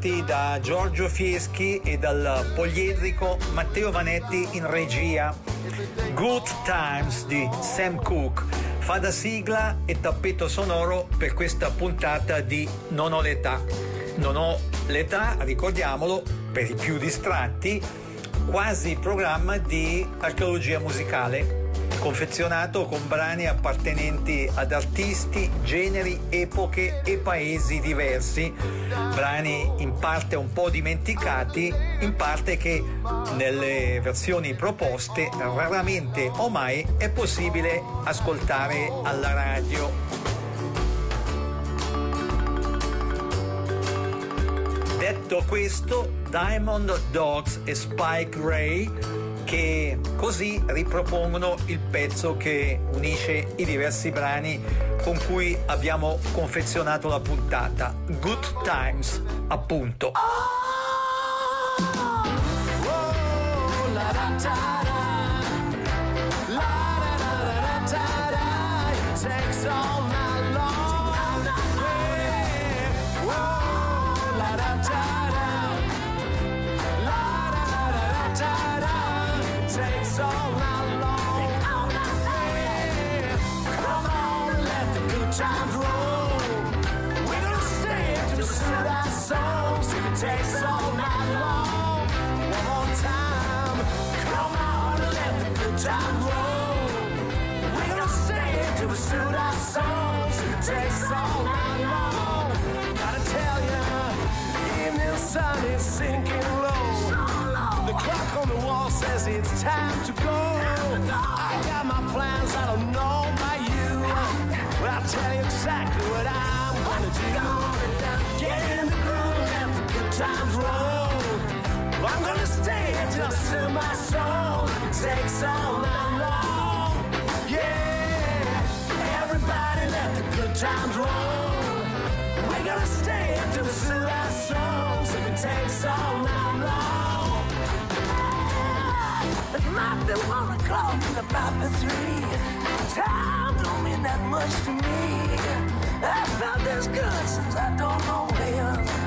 bentrovati da Giorgio Fieschi e dal poliedrico Matteo Vanetti in regia. Good Times di Sam Cooke fa da sigla e tappeto sonoro per questa puntata di Non ho l'età. Non ho l'età, ricordiamolo, per i più distratti, quasi programma di archeologia musicale confezionato con brani appartenenti ad artisti, generi, epoche e paesi diversi, brani in parte un po' dimenticati, in parte che nelle versioni proposte raramente o mai è possibile ascoltare alla radio. Detto questo, Diamond Dogs e Spike Ray che così ripropongono il pezzo che unisce i diversi brani con cui abbiamo confezionato la puntata. Good Times, appunto. sun is sinking low. So low. The clock on the wall says it's time to go. To go. I got my plans, I don't know about you. But I'll tell you exactly what I'm gonna do. Get in the groove, let the good times roll. I'm gonna stay here till my soul takes all night long. Yeah, everybody let the good times roll. We're gonna stay here till the take so long. It might be one o'clock and about the three. Time don't mean that much to me. I felt this good since I don't know when.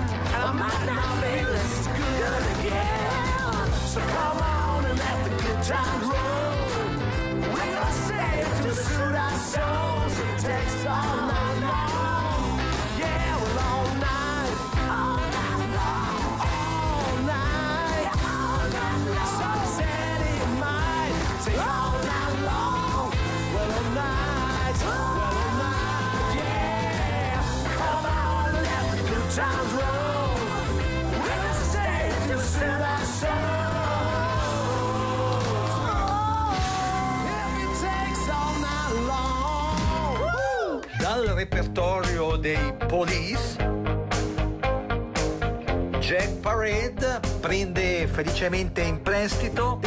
Police, Jack Parade prende felicemente in prestito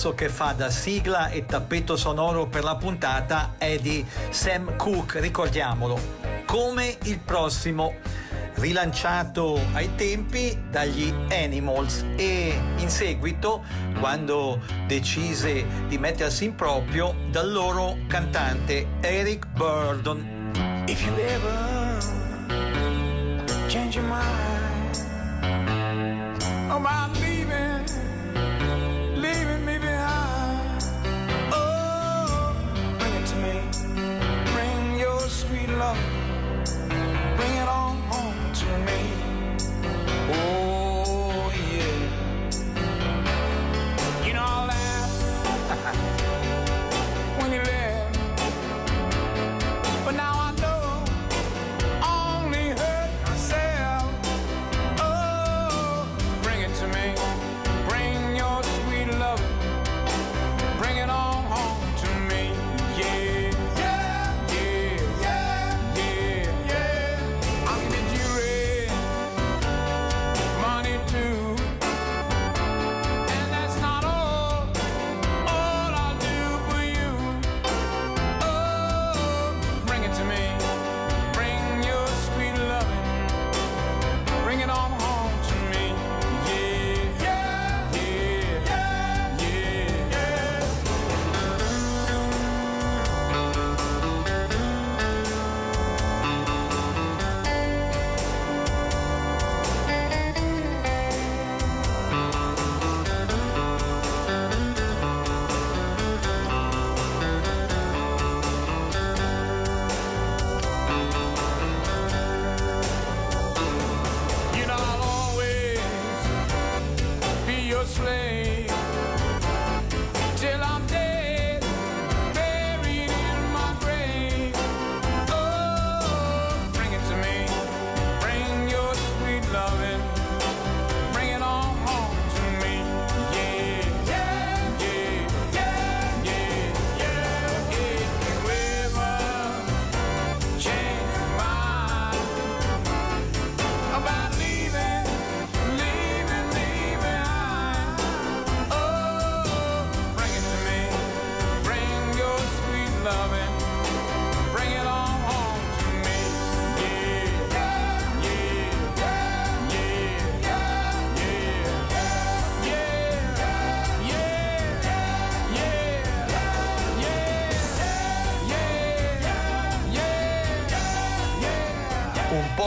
pezzo che fa da sigla e tappeto sonoro per la puntata è di Sam Cooke, ricordiamolo, come il prossimo rilanciato ai tempi dagli Animals e in seguito, quando decise di mettersi in proprio, dal loro cantante Eric Burden. If you ever change your mind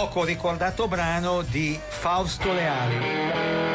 poco ricordato brano di Fausto Leali.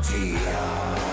magia.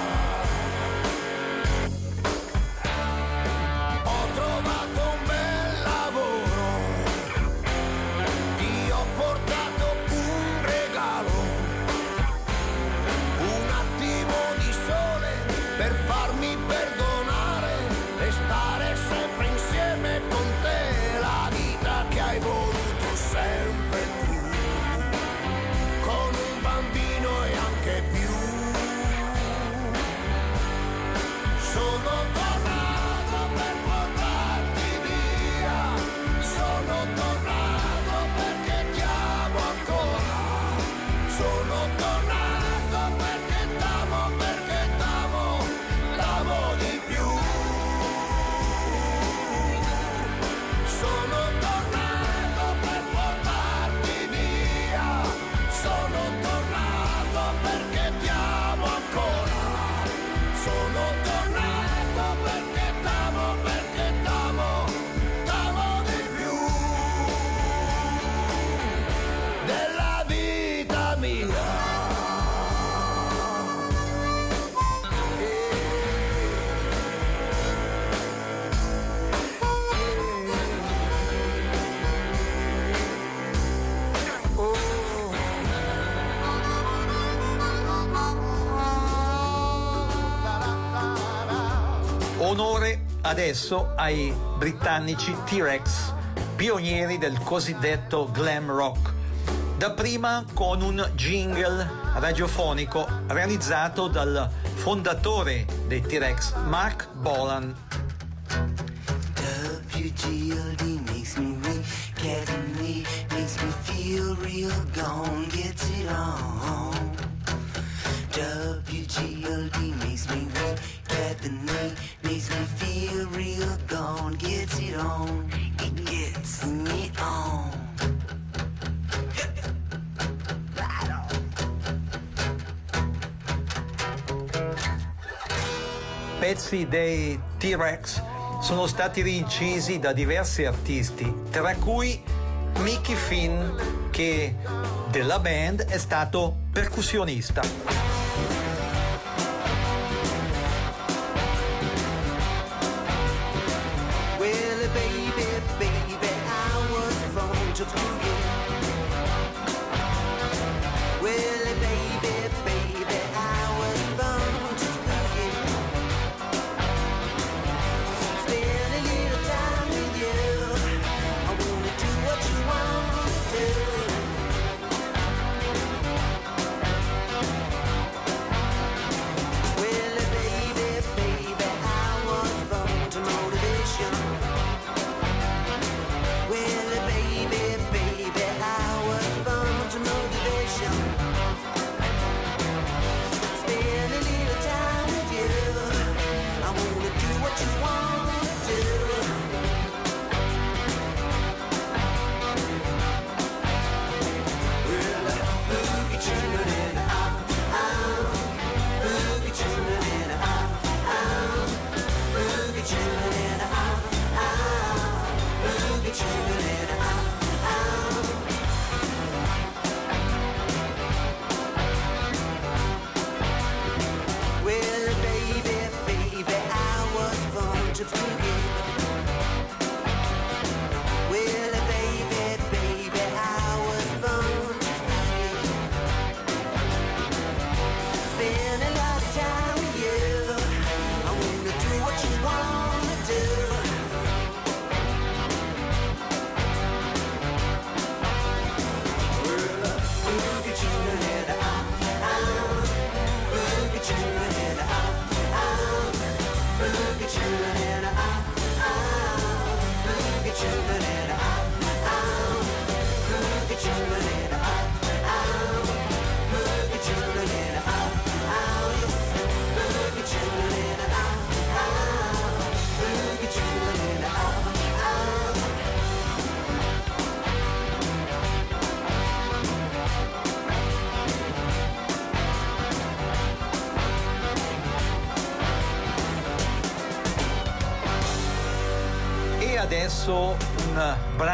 Adesso ai britannici T-Rex, pionieri del cosiddetto glam rock. Dapprima con un jingle radiofonico realizzato dal fondatore dei T-Rex, Mark Bolan. WGLD makes me weak, Captain Lee makes me feel real gone, gets it on. WGLD makes me weak, Captain Lee makes me feel real gone, gets it on, it gets me on. Pezzi dei T-Rex sono stati rincisi da diversi artisti, tra cui Mickey Finn, che della band è stato percussionista.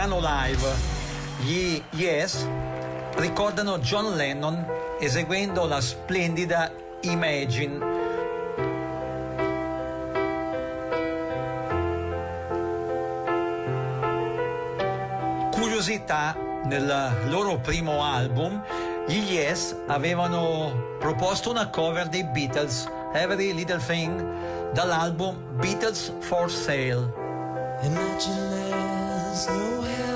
Brano live. Gli Yes ricordano John Lennon eseguendo la splendida Imagine. Curiosità, nel loro primo album, gli Yes avevano proposto una cover dei Beatles, Every Little Thing, dall'album Beatles for Sale. Imagine there's no heaven.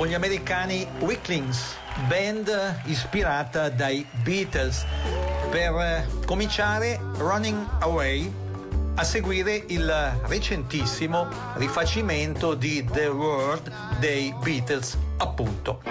con gli americani Wicklings, band ispirata dai Beatles. Per eh, cominciare Running Away, a seguire il recentissimo rifacimento di The World dei Beatles, appunto.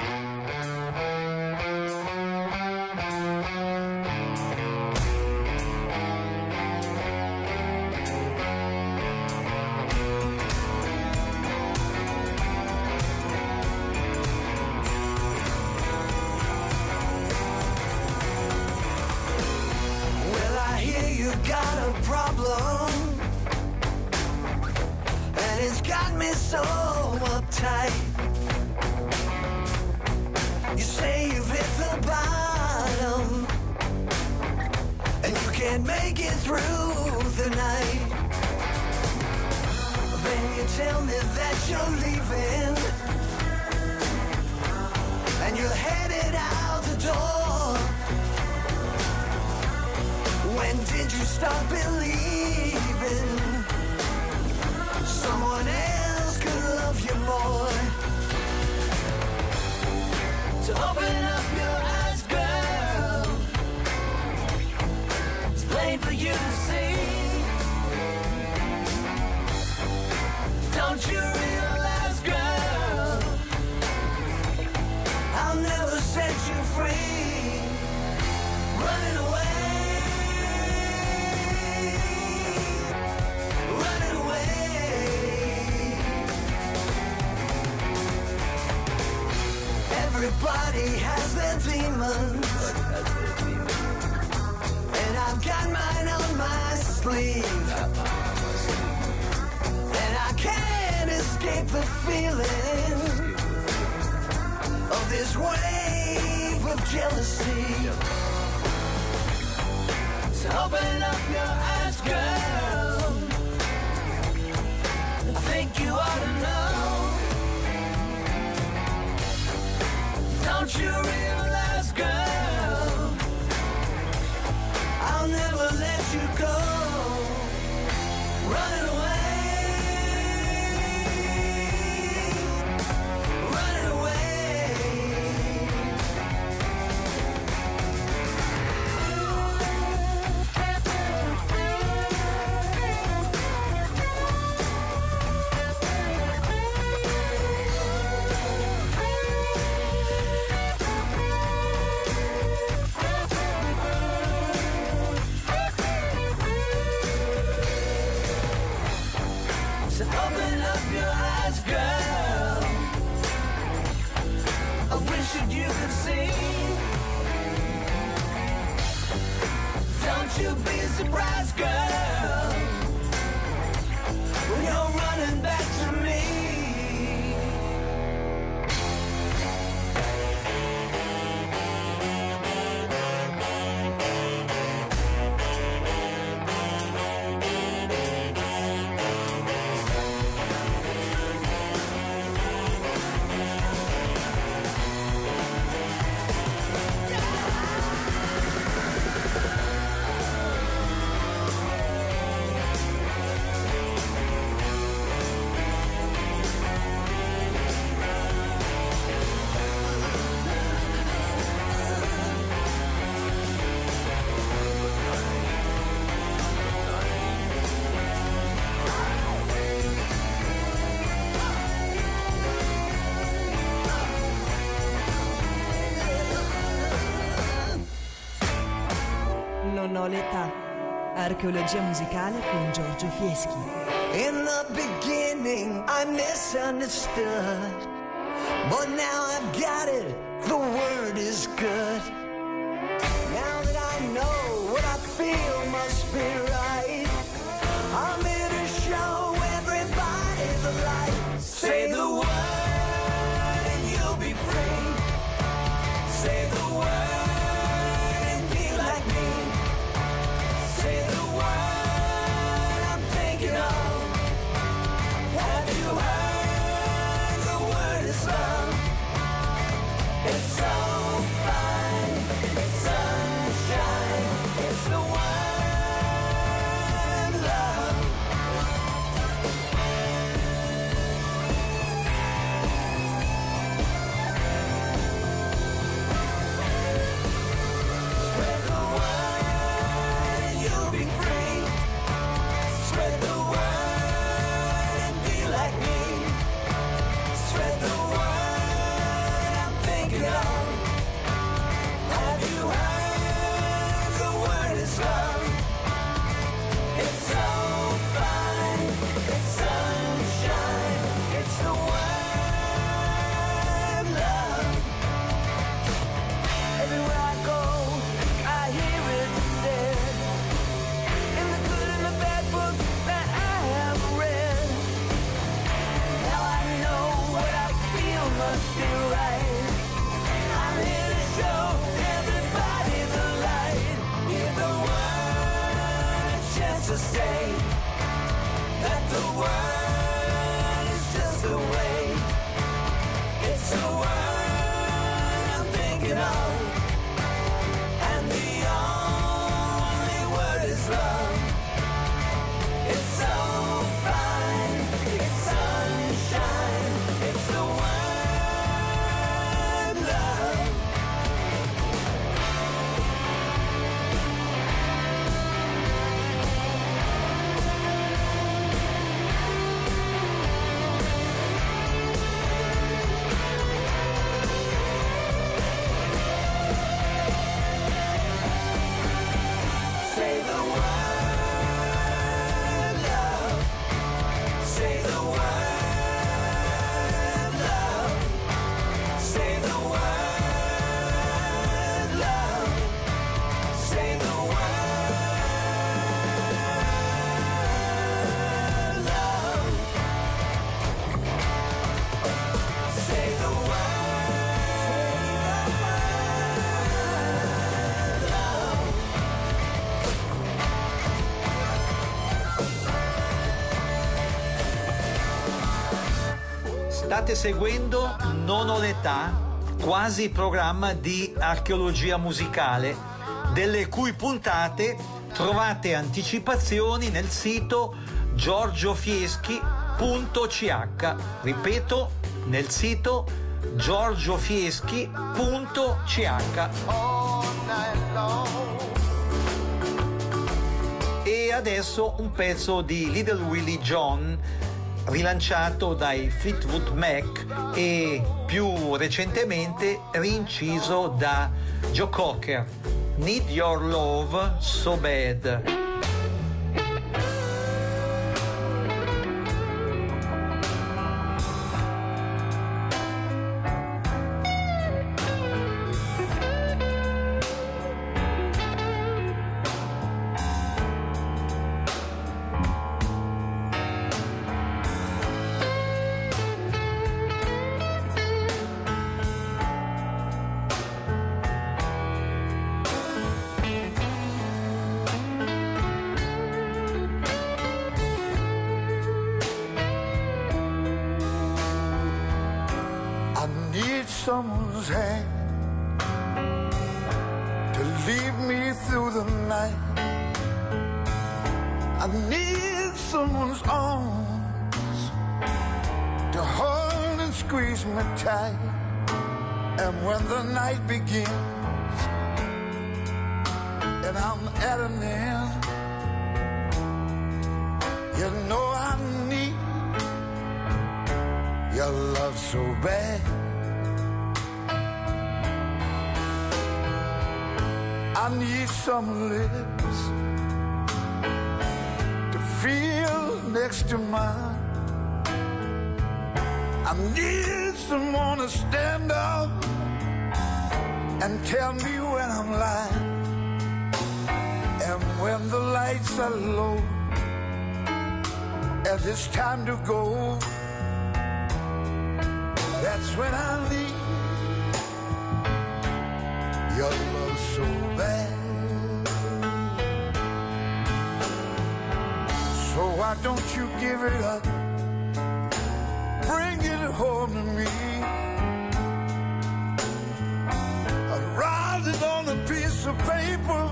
you're real. l'età. Archeologia musicale con Giorgio Fieschi. In the beginning I misunderstood, but now I've got it, the word is good. State seguendo Non ho l'età, quasi programma di archeologia musicale, delle cui puntate trovate anticipazioni nel sito giorgiofieschi.ch. Ripeto, nel sito giorgiofieschi.ch. E adesso un pezzo di Little Willie John rilanciato dai Fleetwood Mac e più recentemente rinciso da Joe Cocker. Need Your Love So Bad. So bad. I need some lips to feel next to mine. I need someone to stand up and tell me when I'm lying. And when the lights are low and it's time to go. That's when I need your love so bad. So why don't you give it up? Bring it home to me. I'd write it on a piece of paper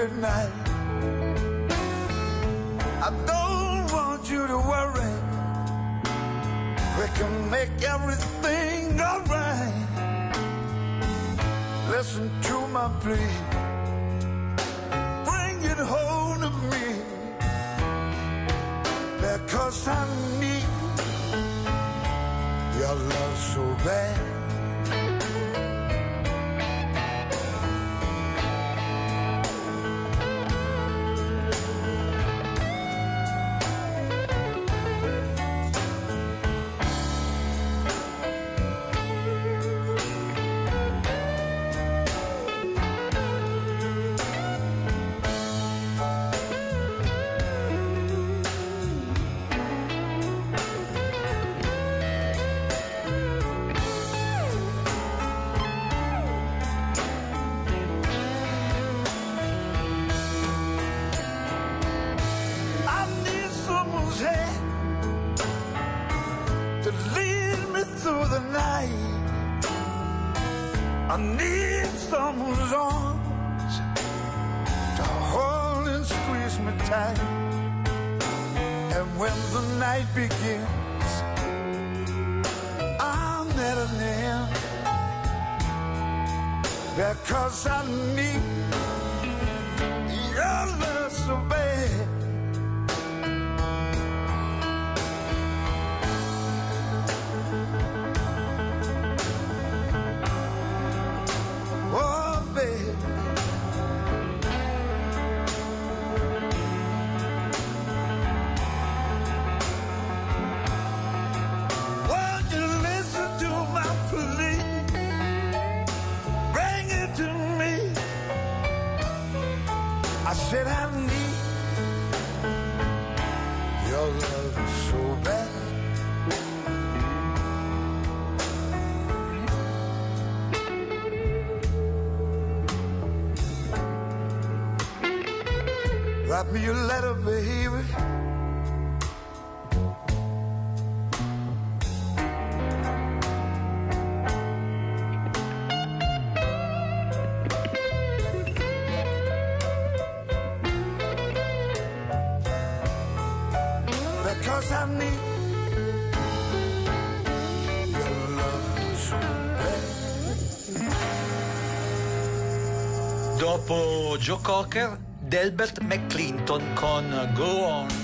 at night. I don't want you to worry. We can make everything alright. Listen to my plea. Bring it home to me. Because I need your love so bad. Because I need Write me a letter, baby. Dopo Joe Cocker Delbert McClinton con Go On.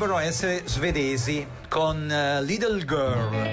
dovrebbero essere svedesi con uh, Little Girl.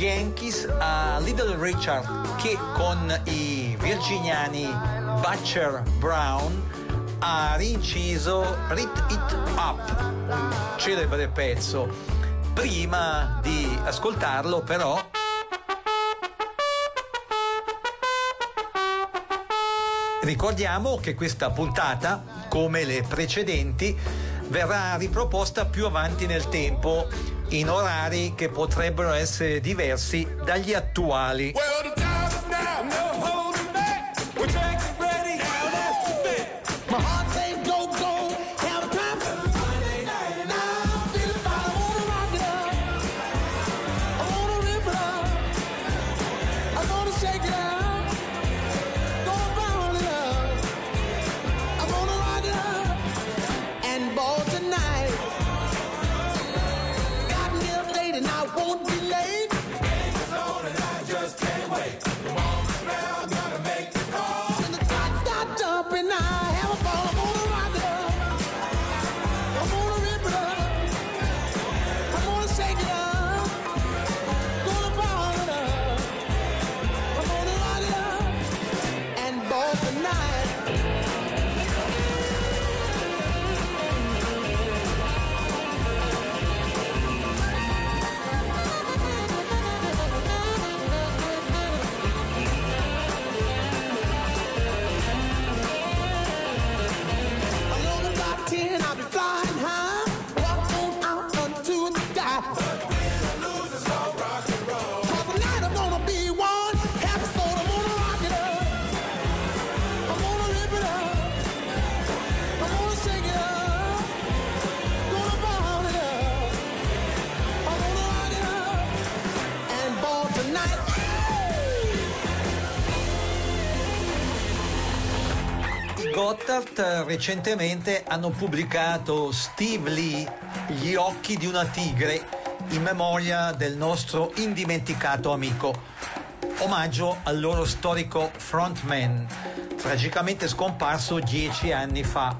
Yankees a Little Richard che con i virginiani Butcher Brown ha rinciso Rit It Up, un celebre pezzo. Prima di ascoltarlo però Ricordiamo che questa puntata, come le precedenti, verrà riproposta più avanti nel tempo in orari che potrebbero essere diversi dagli attuali. Well Eh, recentemente hanno pubblicato Steve Lee, Gli occhi di una tigre, in memoria del nostro indimenticato amico, omaggio al loro storico frontman, tragicamente scomparso dieci anni fa.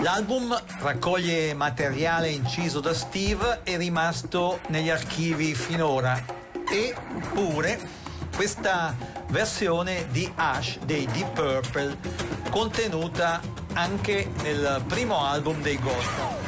L'album raccoglie materiale inciso da Steve e rimasto negli archivi finora, eppure questa versione di Ash dei Deep Purple contenuta anche nel primo album dei Ghost.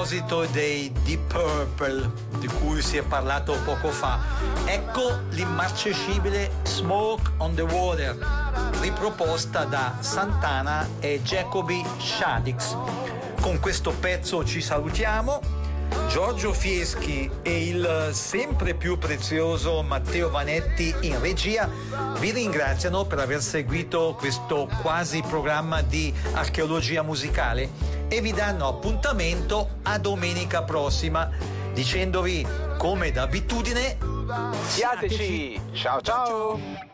Proposito dei Deep Purple, di cui si è parlato poco fa, ecco l'immarcescibile Smoke on the Water, riproposta da Santana e Jacoby Shaddix. Con questo pezzo ci salutiamo. Giorgio Fieschi e il sempre più prezioso Matteo Vanetti in regia vi ringraziano per aver seguito questo quasi programma di archeologia musicale e vi danno appuntamento a domenica prossima dicendovi come d'abitudine Siateci! Ciao ciao!